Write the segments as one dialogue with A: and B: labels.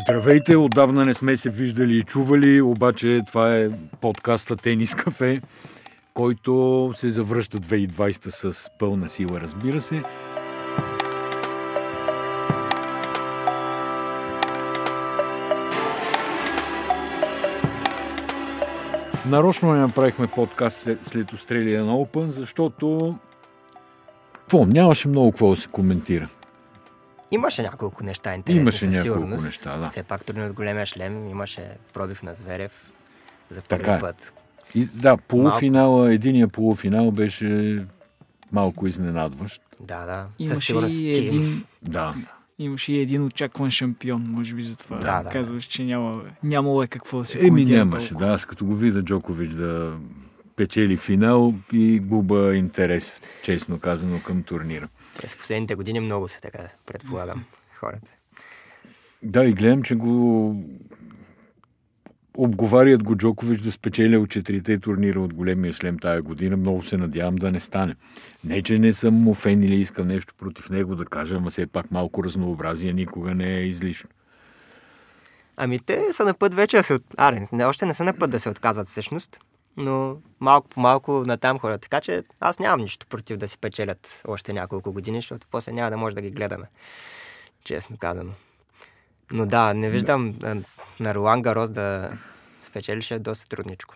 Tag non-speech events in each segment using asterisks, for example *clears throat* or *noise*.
A: Здравейте, отдавна не сме се виждали и чували, обаче това е подкаста Тенис Кафе, който се завръща 2020 с пълна сила, разбира се. Нарочно не направихме подкаст след Australian Open, защото какво? Нямаше много какво да се коментира.
B: Имаше няколко неща интересни
A: Имаше
B: със
A: няколко
B: сигурност.
A: неща, да.
B: Все пак турнир от големия шлем имаше пробив на Зверев за първи
A: Така е.
B: път.
A: И, да, полуфинала, единия полуфинал беше малко изненадващ.
B: Да, да. Със
C: Имаше
B: сигурност
C: и един,
A: Да.
C: имаше и един очакван шампион, може би затова
B: Да, да.
C: казваш, че няма, нямало е какво да се
A: Еми нямаше,
C: толкова.
A: да. Аз като го видя Джокович да печели финал и губа интерес, честно казано, към турнира.
B: През последните години много се така, предполагам, хората.
A: Да, и гледам, че го обговарят го Джокович да спечеля от четирите турнира от големия шлем тая година. Много се надявам да не стане. Не, че не съм му фен или искам нещо против него да кажа, ама все пак малко разнообразие никога не е излишно.
B: Ами те са на път вече да се... От... Аре, още не са на път да се отказват всъщност, но малко по малко натам хора. Така че аз нямам нищо против да си печелят още няколко години, защото после няма да може да ги гледаме. Честно казано. Но да, не виждам а, на Ролан Гарос да спечели, ще е доста трудничко.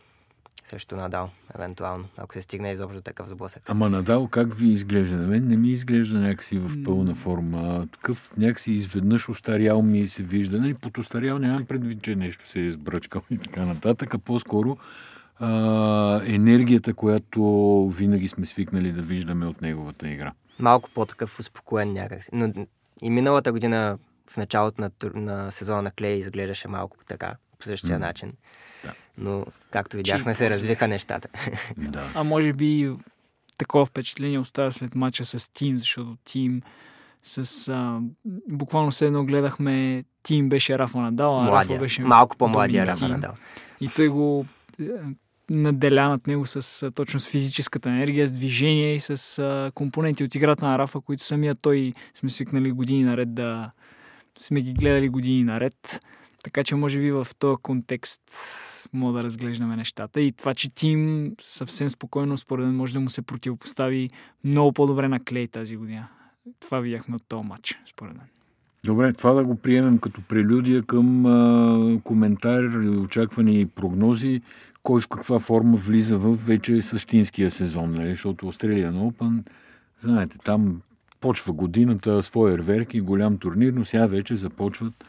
B: Също Надал, евентуално, ако се стигне изобщо такъв сблъсък.
A: Ама Надал как ви изглежда? На мен не ми изглежда някакси в пълна форма. Такъв някакси изведнъж устарял ми се вижда. Нали, под устарял нямам предвид, че нещо се е сбръчкал и така нататък, а по-скоро а, енергията, която винаги сме свикнали да виждаме от неговата игра.
B: малко по-такъв успокоен някак. Но и миналата година в началото на, на сезона на Клей изглеждаше малко така, по същия
A: М.
B: начин.
A: Да.
B: Но, както видяхме, се развиха нещата.
A: Да.
C: А може би такова впечатление остава след мача с Тим, защото Тим с... А, буквално все едно гледахме Тим беше Рафа Надал, а. Рафа беше
B: Малко по-младия Рафа. Надал.
C: И той го е, наделя над него с точно с физическата енергия, с движение и с а, компоненти от играта на Рафа, които самия той сме свикнали години наред да сме ги гледали години наред. Така че може би в този контекст мога да разглеждаме нещата. И това, че Тим съвсем спокойно, според мен, може да му се противопостави много по-добре на Клей тази година. Това видяхме от този матч, според мен.
A: Добре, това да го приемем като прелюдия към а, коментар, и прогнози, кой в каква форма влиза в вече същинския сезон, нали? защото Australian Open, знаете, там почва годината с фойерверки, голям турнир, но сега вече започват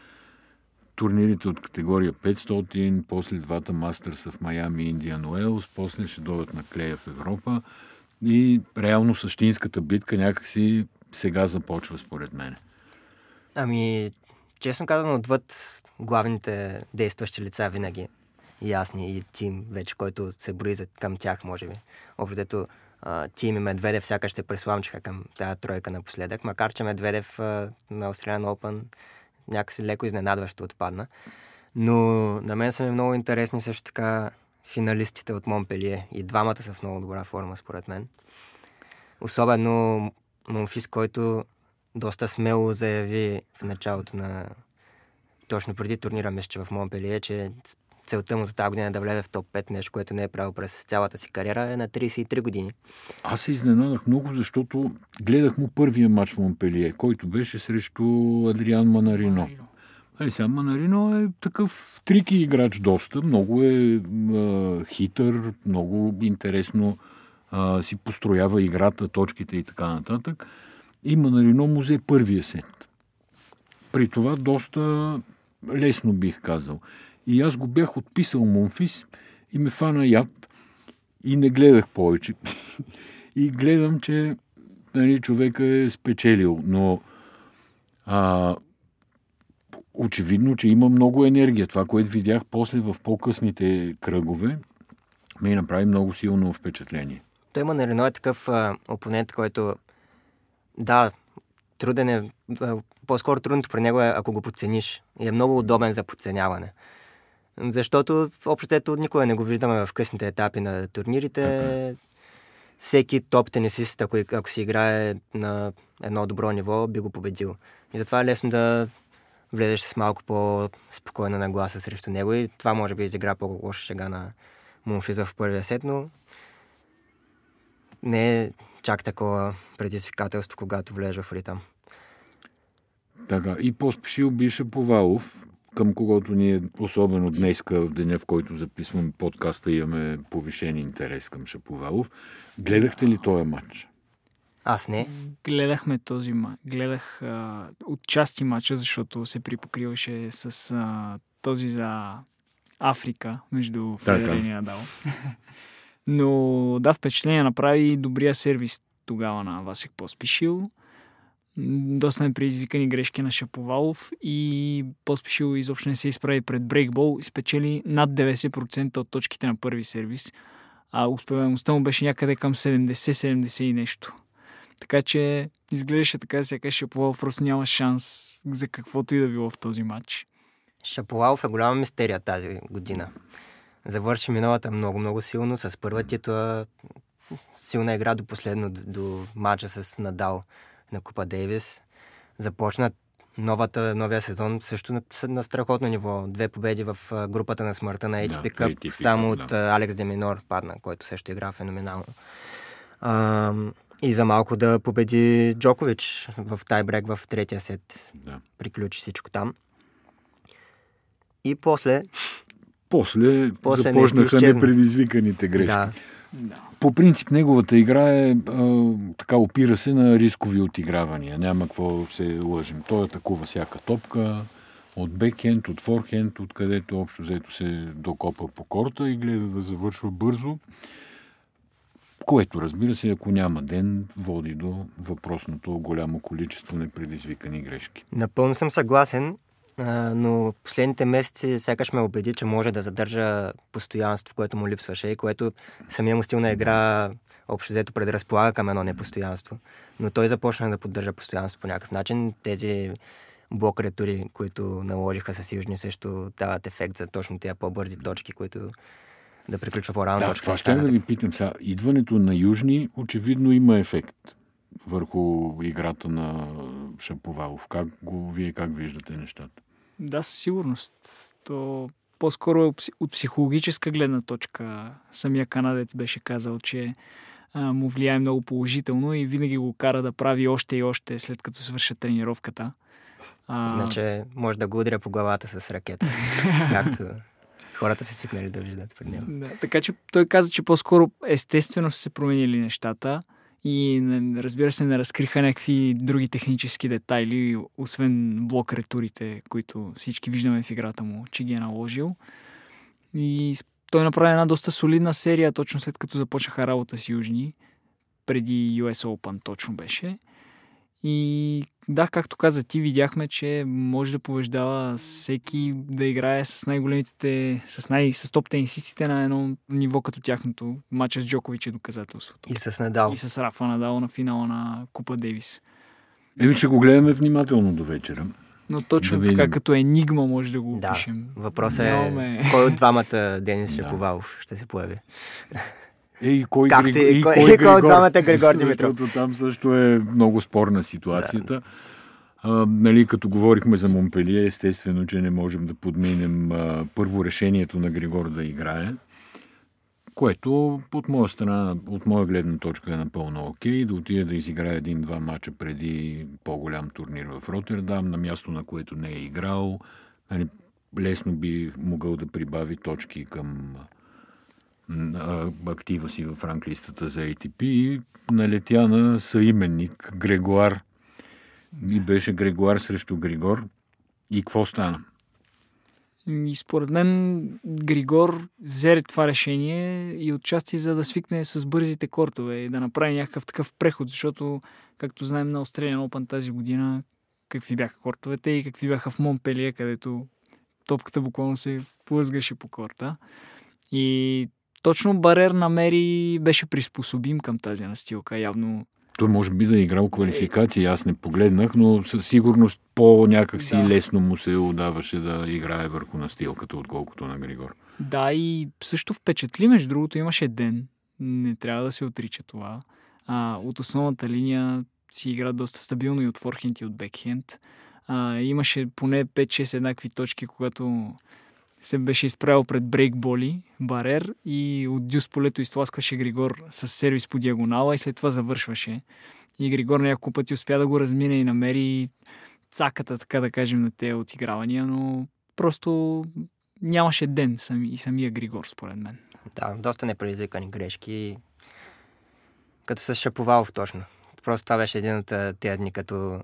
A: турнирите от категория 500, после двата мастърса в Майами и Индиан Уелс, после ще дойдат на Клея в Европа и реално същинската битка някакси сега започва според мен.
B: Ами, честно казано, отвъд главните действащи лица винаги ясни и Тим вече, който се брои към тях, може би. Общо Тим и Медведев сякаш се пресламчиха към тази тройка напоследък, макар че Медведев а, на Australian Open някакси леко изненадващо отпадна. Но на мен са ми много интересни също така финалистите от Монпелие. И двамата са в много добра форма, според мен. Особено Монфис, който доста смело заяви в началото на... Точно преди турнира, мисля, че в Монпелие, че целта му за тази година е да влезе в топ 5, нещо, което не е правил през цялата си кариера, е на 33 години.
A: Аз се изненадах много, защото гледах му първия матч в Монпелие, който беше срещу Адриан Манарино. Ай, сега Манарино е такъв трики играч доста, много е а, хитър, много интересно а, си построява играта, точките и така нататък. И Манарино му взе първия сет. При това доста лесно бих казал. И аз го бях отписал Монфис и ме фана яд и не гледах повече. *laughs* и гледам, че нали, човека е спечелил, но а, очевидно, че има много енергия. Това, което видях после в по-късните кръгове, ми направи много силно впечатление.
B: Той има на Рено е такъв а, опонент, който да, труден е, а, по-скоро трудното при него е ако го подцениш. И е много удобен за подценяване. Защото общото никога не го виждаме в късните етапи на турнирите. Всеки топ тенисист, ако, ако си играе на едно добро ниво, би го победил. И затова е лесно да влезеш с малко по-спокойна нагласа срещу него и това може би изигра по-лоша шега на Мунфиза в първия сет, но не е чак такова предизвикателство, когато влежа в ритъм.
A: Така, и по-спешил би Шаповалов, към когото ние, особено днес, в деня, в който записвам подкаста, имаме повишен интерес към Шаповалов. Гледахте ли този матч?
B: Аз не.
C: Гледахме този матч. Гледах а, отчасти матча, защото се припокриваше с а, този за Африка между Федерер и Надал. *laughs* Но да, впечатление направи добрия сервис тогава на Васик Поспишил. Доста непредизвикани грешки на Шаповалов и Поспишил изобщо не се изправи пред брейкбол и спечели над 90% от точките на първи сервис. А успеваемостта му беше някъде към 70-70 и нещо. Така че изглеждаше така каже, Шаповалов просто няма шанс за каквото и да било в този матч.
B: Шаповалов е голяма мистерия тази година. Завърши миналата много-много силно с първа титла. Силна игра до последно, до матча с Надал на Купа Дейвис. Започна новата, новия сезон също на, на страхотно ниво. Две победи в групата на смъртта на ATP да, Cup, ATP, само да. от Алекс Деминор падна, който също игра феноменално. А, и за малко да победи Джокович в тайбрек в третия сет. Да. Приключи всичко там. И после...
A: После, после започнаха непредизвиканите грешки. Да. Да. По принцип неговата игра е а, така опира се на рискови отигравания. Няма какво се лъжим. Той атакува всяка топка от бекхенд, от форхенд, откъдето общо взето се докопа по корта и гледа да завършва бързо. Което, разбира се, ако няма ден, води до въпросното голямо количество непредизвикани грешки.
B: Напълно съм съгласен, но последните месеци сякаш ме убеди, че може да задържа постоянство, което му липсваше и което самия му стил на игра общо взето предразполага към едно непостоянство. Но той започна да поддържа постоянство по някакъв начин. Тези блок ретури, които наложиха с Южни, също дават ефект за точно тези по-бързи точки, които да приключва по-рано
A: да,
B: точка.
A: Това ще да ви питам сега. Идването на Южни очевидно има ефект върху играта на Шаповалов. Как го, вие как виждате нещата?
C: Да, със сигурност. То по-скоро от психологическа гледна точка самия канадец беше казал, че а, му влияе много положително и винаги го кара да прави още и още след като свърша тренировката.
B: А... Иначе може да го удря по главата с ракета. *laughs* както хората се свикнали да виждат пред него.
C: Да, така че той каза, че по-скоро естествено са се променили нещата и разбира се не разкриха някакви други технически детайли, освен блок ретурите, които всички виждаме в играта му, че ги е наложил. И той направи една доста солидна серия, точно след като започнаха работа с Южни, преди US Open точно беше. И да, както каза ти, видяхме, че може да побеждава всеки да играе с най-големите, с, най- с топ тенисистите на едно ниво като тяхното. Мача с Джокович е доказателството.
B: И с Надал.
C: И с Рафа Надал на финала на Купа Девис.
A: Еми ще го гледаме внимателно до вечера.
C: Но точно да така, като енигма може да го опишем.
B: Да, въпросът е ме... кой от двамата Денис Шаповалов ще се появи.
A: Е, и кой,
B: Както Гри... и, кой, и кой от двамата Григор Димитров.
A: Защото там също е много спорна ситуацията. Да. А, нали, като говорихме за Монпелие, естествено, че не можем да подменим а, първо решението на Григор да играе, което от моя страна, от моя гледна точка е напълно окей, да отиде да изиграе един-два мача преди по-голям турнир в Роттердам, на място на което не е играл. Нали, лесно би могъл да прибави точки към актива си в ранглистата за ATP и налетя на съименник Грегуар. И беше Грегуар срещу Григор. И какво стана?
C: И според мен Григор взе това решение и отчасти за да свикне с бързите кортове и да направи някакъв такъв преход, защото, както знаем на Australian Open тази година, какви бяха кортовете и какви бяха в Монпелие, където топката буквално се плъзгаше по корта. И точно Барер намери, беше приспособим към тази настилка. Явно
A: той може би да е играл квалификации, аз не погледнах, но със сигурност по-някакси да. лесно му се удаваше да играе върху настилката, отколкото на Григор.
C: Да, и също впечатли, между другото, имаше ден. Не трябва да се отрича това. А, от основната линия си игра доста стабилно и от форхенд и от бекхенд. А, имаше поне 5-6 еднакви точки, когато се беше изправил пред брейкболи, барер и от дюс полето изтласкваше Григор с сервис по диагонала и след това завършваше. И Григор няколко пъти успя да го размине и намери цаката, така да кажем, на тези отигравания, но просто нямаше ден сами, и самия Григор, според мен.
B: Да, доста непредизвикани грешки. Като с Шаповалов точно. Просто това беше един от тези дни, като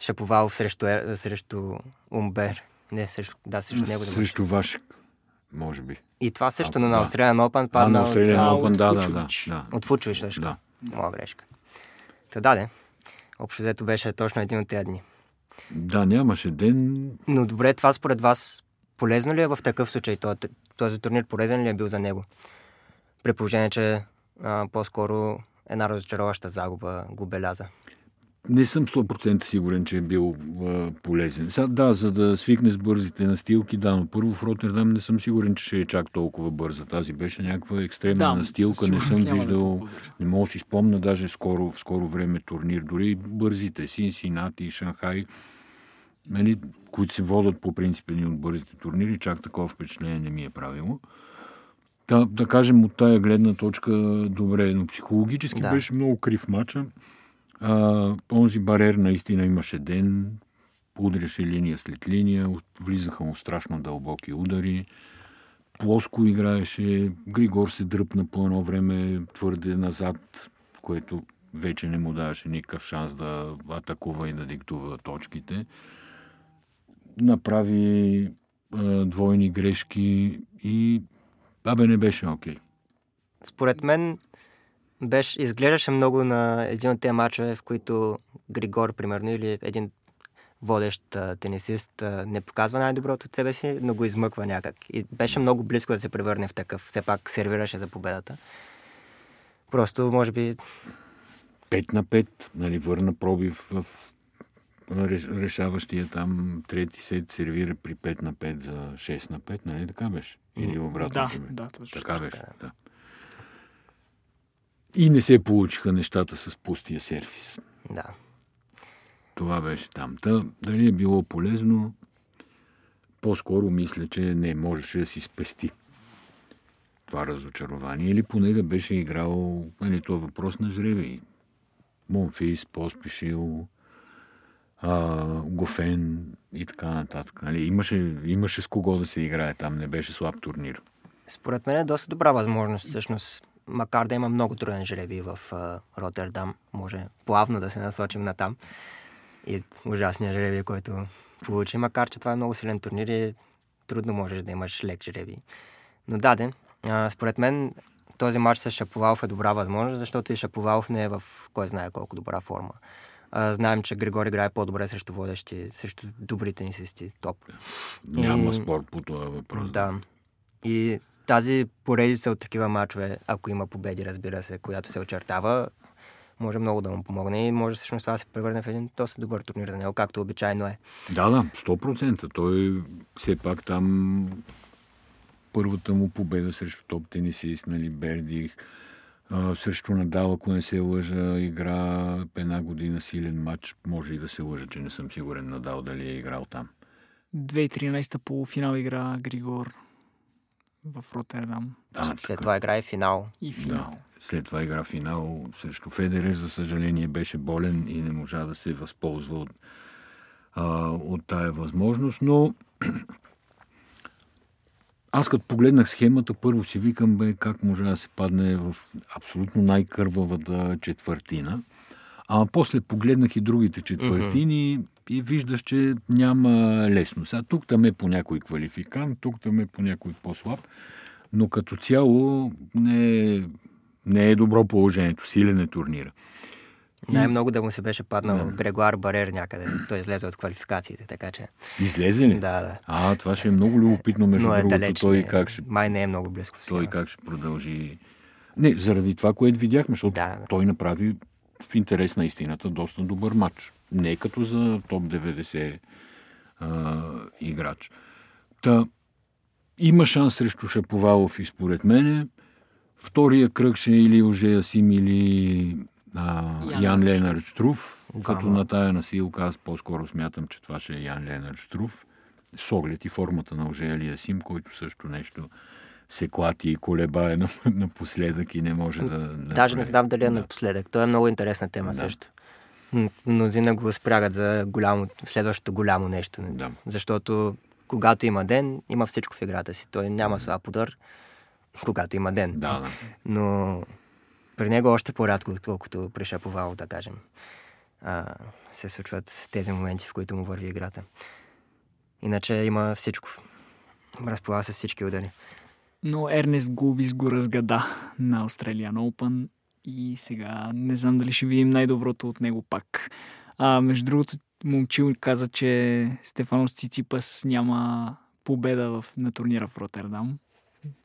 B: Шаповалов срещу, срещу Умбер. Не, срещу, да, срещу него. Да
A: Срещу Вашек, може би.
B: И това също
A: А,
B: на
A: да.
B: Australian Open
A: А,
B: падна
A: на Australian
C: а,
A: Open,
C: от
A: да, да, да, да.
B: от Фучович.
A: Да.
B: Моя грешка. Та даде. Общо взето беше точно един от тези дни.
A: Да, нямаше ден.
B: Но добре, това според вас полезно ли е в такъв случай? Този, този турнир полезен ли е бил за него? При положение, че а, по-скоро една разочароваща загуба го беляза.
A: Не съм 100% сигурен, че е бил а, полезен. Сега, да, за да свикне с бързите настилки, да, но първо в Роттердам не съм сигурен, че ще е чак толкова бърза. Тази беше някаква екстремна
C: Да,
A: настилка. Не съм
C: е
A: виждал, не мога да си спомня даже скоро, в скоро време турнир. Дори бързите, Синсинати и Шанхай, нали, които се водят по принцип едни от бързите турнири, чак такова впечатление не ми е правило. Та, да кажем от тая гледна точка, добре, но психологически
B: Да.
A: беше много крив матча. А, онзи барер наистина имаше ден, удряше линия след линия, влизаха му страшно дълбоки удари, плоско играеше, Григор се дръпна по едно време твърде назад, което вече не му даваше никакъв шанс да атакува и да диктува точките. Направи а, двойни грешки и абе не беше окей.
B: Според мен беше, изглеждаше много на един от тези мачове, в които Григор, примерно, или един водещ а, тенисист а, не показва най-доброто от себе си, но го измъква някак. И беше много близко да се превърне в такъв. Все пак сервираше за победата. Просто, може би,
A: 5 на 5, нали, върна пробив в реш- решаващия там трети сет, сервира при 5 на 5 за 6 на 5, нали така беше? Или обратно?
C: Да, да, точно.
A: Така беше, да. И не се получиха нещата с пустия сервис.
B: да.
A: Това беше там. Та, дали е било полезно, по-скоро мисля, че не можеше да си спести това разочарование. Или поне да беше играл, нали, това е въпрос на жребий. Монфис, Поспишил, а, Гофен и така нататък. Нали, имаше, имаше с кого да се играе там, не беше слаб турнир.
B: Според мен е доста добра възможност, всъщност. Макар да има много труден жребий в а, Роттердам, може плавно да се насочим на там. И ужасния жребий, който получи, макар че това е много силен турнир и трудно можеш да имаш лек жребий. Но даде, а, според мен този матч с Шаповалов е добра възможност, защото и Шаповалов не е в кой знае колко добра форма. А, знаем, че Григор играе по-добре срещу водещи, срещу добрите инсисти, топ.
A: Няма
B: И-
A: спор по това въпрос.
B: Да. И тази поредица от такива мачове, ако има победи, разбира се, която се очертава, може много да му помогне и може всъщност това да се превърне в един доста добър турнир за него, както обичайно е.
A: Да, да, 100%. Той все пак там първата му победа срещу топ тенисист, нали, Бердих, а, срещу Надал, ако не се лъжа, игра една година силен матч. Може и да се лъжа, че не съм сигурен Надал дали е играл там.
C: 2013 полуфинал игра Григор в Роттердам.
A: Да,
B: След
A: така.
B: това играе финал.
C: И
A: Да.
C: финал.
A: След това игра финал срещу Федерер, за съжаление, беше болен и не можа да се възползва от, а, от тая възможност, но *clears throat* аз като погледнах схемата, първо си викам, бе, как може да се падне в абсолютно най-кървавата четвъртина. А после погледнах и другите четвъртини и виждаш, че няма лесно. Сега тук там е по някой квалификант, тук там е по някой по-слаб, но като цяло не е, не е добро положението. Силен е турнира.
B: Най-много да му се беше паднал Грегуар Барер някъде. Той излезе от квалификациите, така че...
A: Излезе ли?
B: Да, да.
A: А, това ще е много любопитно, между
B: Но е
A: другото,
B: далеч.
A: той
B: не,
A: как ще
B: Май не е много близко
A: той как ще продължи. Не, заради това, което видяхме, защото
B: Да, да.
A: той направи в интерес на истината доста добър матч. Не като за топ 90 а, играч. Та, има шанс срещу Шаповалов и според мене. Втория кръг ще е или Оже Асим, или а,
C: Ян
A: Ян
C: Ленард
A: Штруф, като на тая насилка аз по-скоро смятам, че това ще е Ян Ленард Штруф, с оглед и формата на Ожелия Сим, който също нещо се клати и колебае на- *laughs* напоследък и не може да... да
B: Даже не знам дали е
A: Да.
B: напоследък. Това е много интересна тема
A: Да.
B: също. Мнозина го спрягат за голямо, следващото голямо нещо.
A: Да.
B: Защото когато има ден, има всичко в играта си. Той няма слаб удар, когато има ден.
A: Да, да.
B: Но при него още по-рядко, отколкото при Шаповало, да кажем. А, се случват тези моменти, в които му върви играта. Иначе има всичко. Разполага се с всички удари.
C: Но Ернест Губис го разгада на Australian Open и сега не знам дали ще видим най-доброто от него пак. А, между другото, Момчил каза, че Стефанос Циципас няма победа в, на турнира в Роттердам.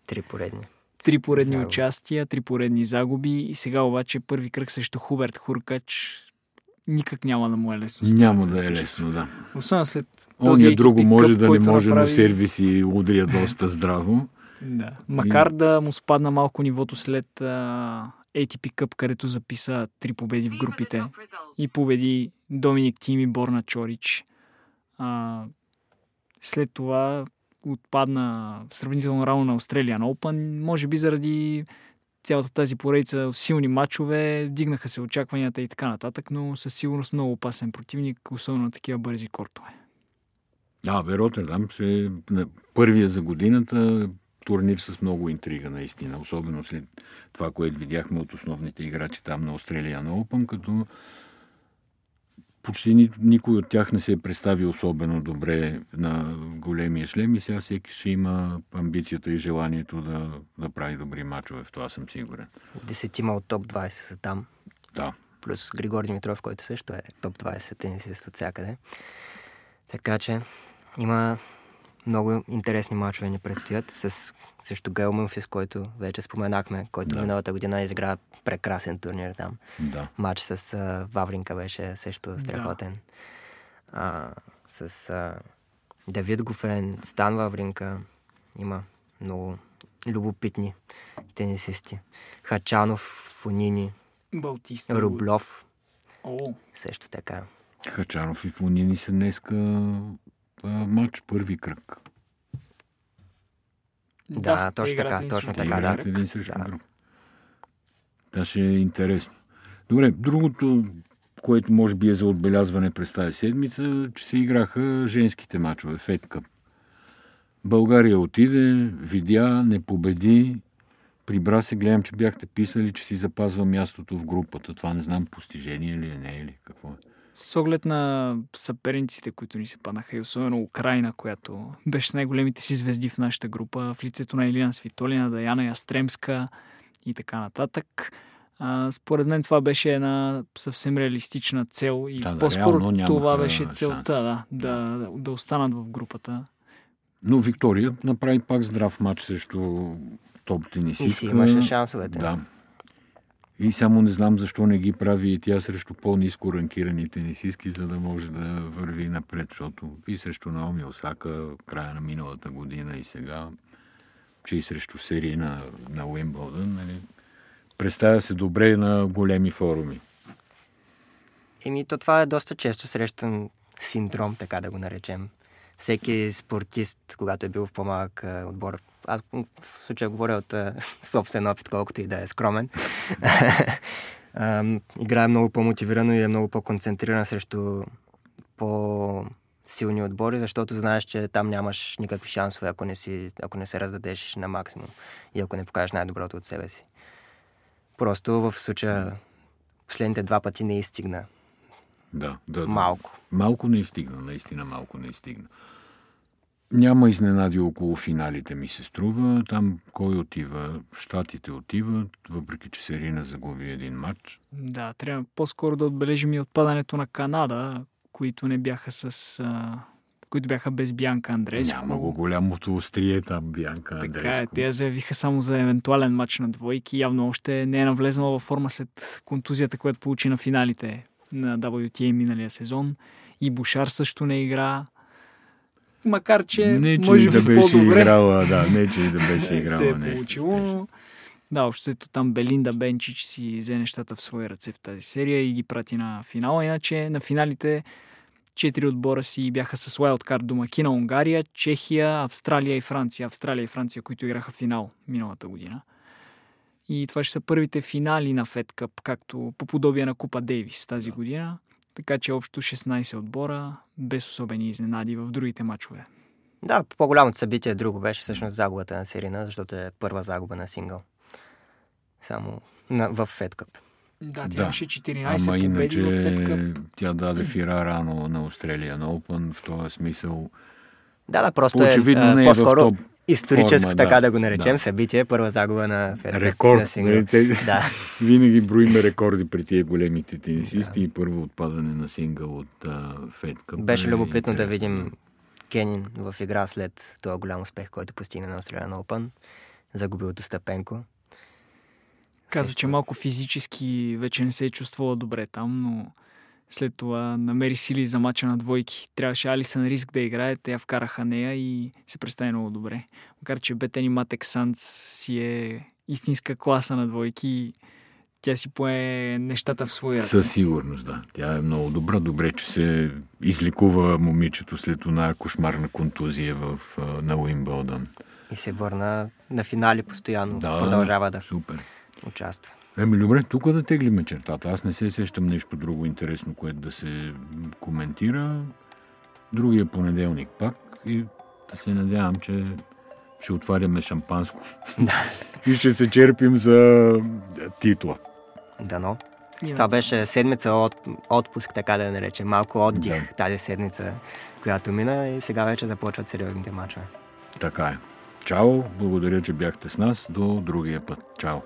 B: Три поредни.
C: Три поредни
B: Загуби.
C: участия, три поредни загуби и сега обаче първи кръг срещу Хуберт Хуркач никак няма да му е лесно.
A: Няма да е лесно, да.
C: Особено след този
A: Оня друго може да не може, но
C: направи-
A: сервиси удря доста здраво.
C: Да. Макар да му спадна малко нивото след а, ATP Cup, където записа три победи в групите и победи Доминик Тим и Борна Чорич. А, след това отпадна сравнително рано на Australian Open, може би заради цялата тази поредица силни матчове, дигнаха се очакванията и така нататък, но със сигурност много опасен противник, особено на такива бързи кортове.
A: Да, бе, Роттердам ще първия за годината турнир с много интрига, наистина. Особено след това, което видяхме от основните играчи там на Australian Open, като почти ни, никой от тях не се е представил особено добре на големия шлем и сега всеки ще има амбицията и желанието да, да прави добри мачове. В това съм сигурен.
B: Десетима от топ 20 са там.
A: Да.
B: Плюс Григор Димитров, който също е топ 20 тенисист от всякъде. Така че има много интересни мачове ни предстоят с също Гейл Мънфис, който вече споменахме, който
A: Да.
B: миналата година изигра прекрасен турнир там.
A: Да.
B: Матч с а, Вавринка беше също страхотен. А, с а, Давид Гофен, Стан Вавринка. Има много любопитни тенисисти. Хачанов, Фунини,
C: Балтиста.
B: Рублев
C: О,
B: също така.
A: Хачанов и Фунини са днеска матч, първи кръг.
B: Да,
C: те
B: точно така, точно така, да.
A: един срещу
B: Да.
A: друг. Това ще е интересно. Добре, другото, което може би е за отбелязване през тази седмица, че се играха женските мачове, Фед Къп. България отиде, видя, не победи. Прибра се, гледам, че бяхте писали, че си запазва мястото в групата. Това не знам, постижение ли е, не е ли, какво е.
C: С оглед на съперниците, които ни се паднаха и особено Украина, която беше с най-големите си звезди в нашата група, в лицето на Елина Свитолина, Даяна Ястремска и така нататък. А, според мен това беше една съвсем реалистична цел и
A: Да, да,
C: по-скоро това беше целта, да, да, да останат в групата.
A: Но Виктория направи пак здрав матч срещу топ тенисистка.
B: И си имаше шансовете.
A: Да. И само не знам защо не ги прави и тя срещу по-низко ранкирани тенисистки, за да може да върви напред, защото и срещу Наоми Осака, края на миналата година и сега, че и срещу серии на, на Уимбълдън, нали, представя се добре на големи форуми.
B: Еми, то това е доста често срещан синдром, така да го наречем. Всеки спортист, когато е бил в по-малък отбор, аз в случая говоря от а, *laughs* собствен опит, колкото и да е скромен, *laughs* а, играе много по-мотивирано и е много по-концентриран срещу по-силни отбори, защото знаеш, че там нямаш никакви шансове, ако не, си, ако не се раздадеш на максимум и ако не покажеш най-доброто от себе си. Просто в случая последните два пъти не изстигна
A: Да, да, да.
B: малко.
A: Малко не изстигна, наистина малко не изстигна. Няма изненади около финалите, ми се струва. Там кой отива? Штатите отиват, въпреки че Серина загуби един матч.
C: Да, трябва по-скоро да отбележим и отпадането на Канада, които не бяха с... А, които бяха без Бянка Андреско.
A: Няма го голямото острие там, Бянка
C: Така е, те заявиха само за евентуален матч на двойки. Явно още не е навлезнала във форма след контузията, която получи на финалите на WTA миналия сезон. И Бушар също не игра. Макар, че
A: не, че
C: може
A: да
C: би
A: беше
C: по-добре
A: играла, да, не, че да беше играла *laughs*
C: се е
A: нещо.
C: получило. но Да, общото там Белинда Бенчич си взе нещата в свои ръце в тази серия и ги прати на финала. Иначе на финалите четири отбора си бяха с Wildcard домакина Унгария, Чехия, Австралия и Франция. Австралия и Франция, които играха финал миналата година. И това ще са първите финали на Fed Cup, както по подобие на Купа Дейвис тази да. година. Така че общо 16 отбора, без особени изненади в другите матчове.
B: Да, по-голямото събитие друго беше всъщност загубата на Серина, защото е първа загуба на сингъл. Само на, в Fed Cup.
C: Да, тя да. имаше 14 Ама иначе в Fed Cup.
A: тя даде фира рано на Australian Open, в този смисъл.
B: Да, да, просто е,
A: очевидно
B: не
A: е по-скоро в топ
B: историческо,
A: форма,
B: така
A: да,
B: да го наречем,
A: да.
B: събитие, първа загуба на Cup.
A: Рекорд.
B: На сингъл.
A: Нали, те, *laughs*
B: Да. *laughs*
A: Винаги броиме рекорди при тия големите тенисисти и първо отпадане на сингъл от uh, Cup.
B: Беше
A: Е
B: любопитно да видим Кенин в игра след този голям успех, който постигна на Australian Open. Загубил от Остапенко.
C: Каза,
B: Също.
C: че малко физически вече не се е чувствала добре там, но след това намери сили за мача на двойки. Трябваше Алисън Риск да играе, те я вкараха нея и се представи много добре. Макар, че Бетени Матек Санц си е истинска класа на двойки, тя си пое нещата в своя ръце.
A: Със сигурност, да. Тя е много добра. Добре, че се изликува момичето след една кошмарна контузия в, на Уимбълдън.
B: И се върна на финали постоянно.
A: Да,
B: Продължава да
A: Супер.
B: участва.
A: Еми, добре, тук да теглиме чертата. Аз не се сещам нещо друго интересно, което да се коментира. Другия понеделник пак и да се надявам, че ще отваряме шампанско
B: Да. *laughs*
A: и ще се черпим за титла.
B: Дано. Това беше седмица от, отпуск, така да я наречем. Малко отдих
A: Да.
B: тази седмица, която мина и сега вече започват сериозните мачове.
A: Така е. Чао, благодаря, че бяхте с нас. До другия път. Чао.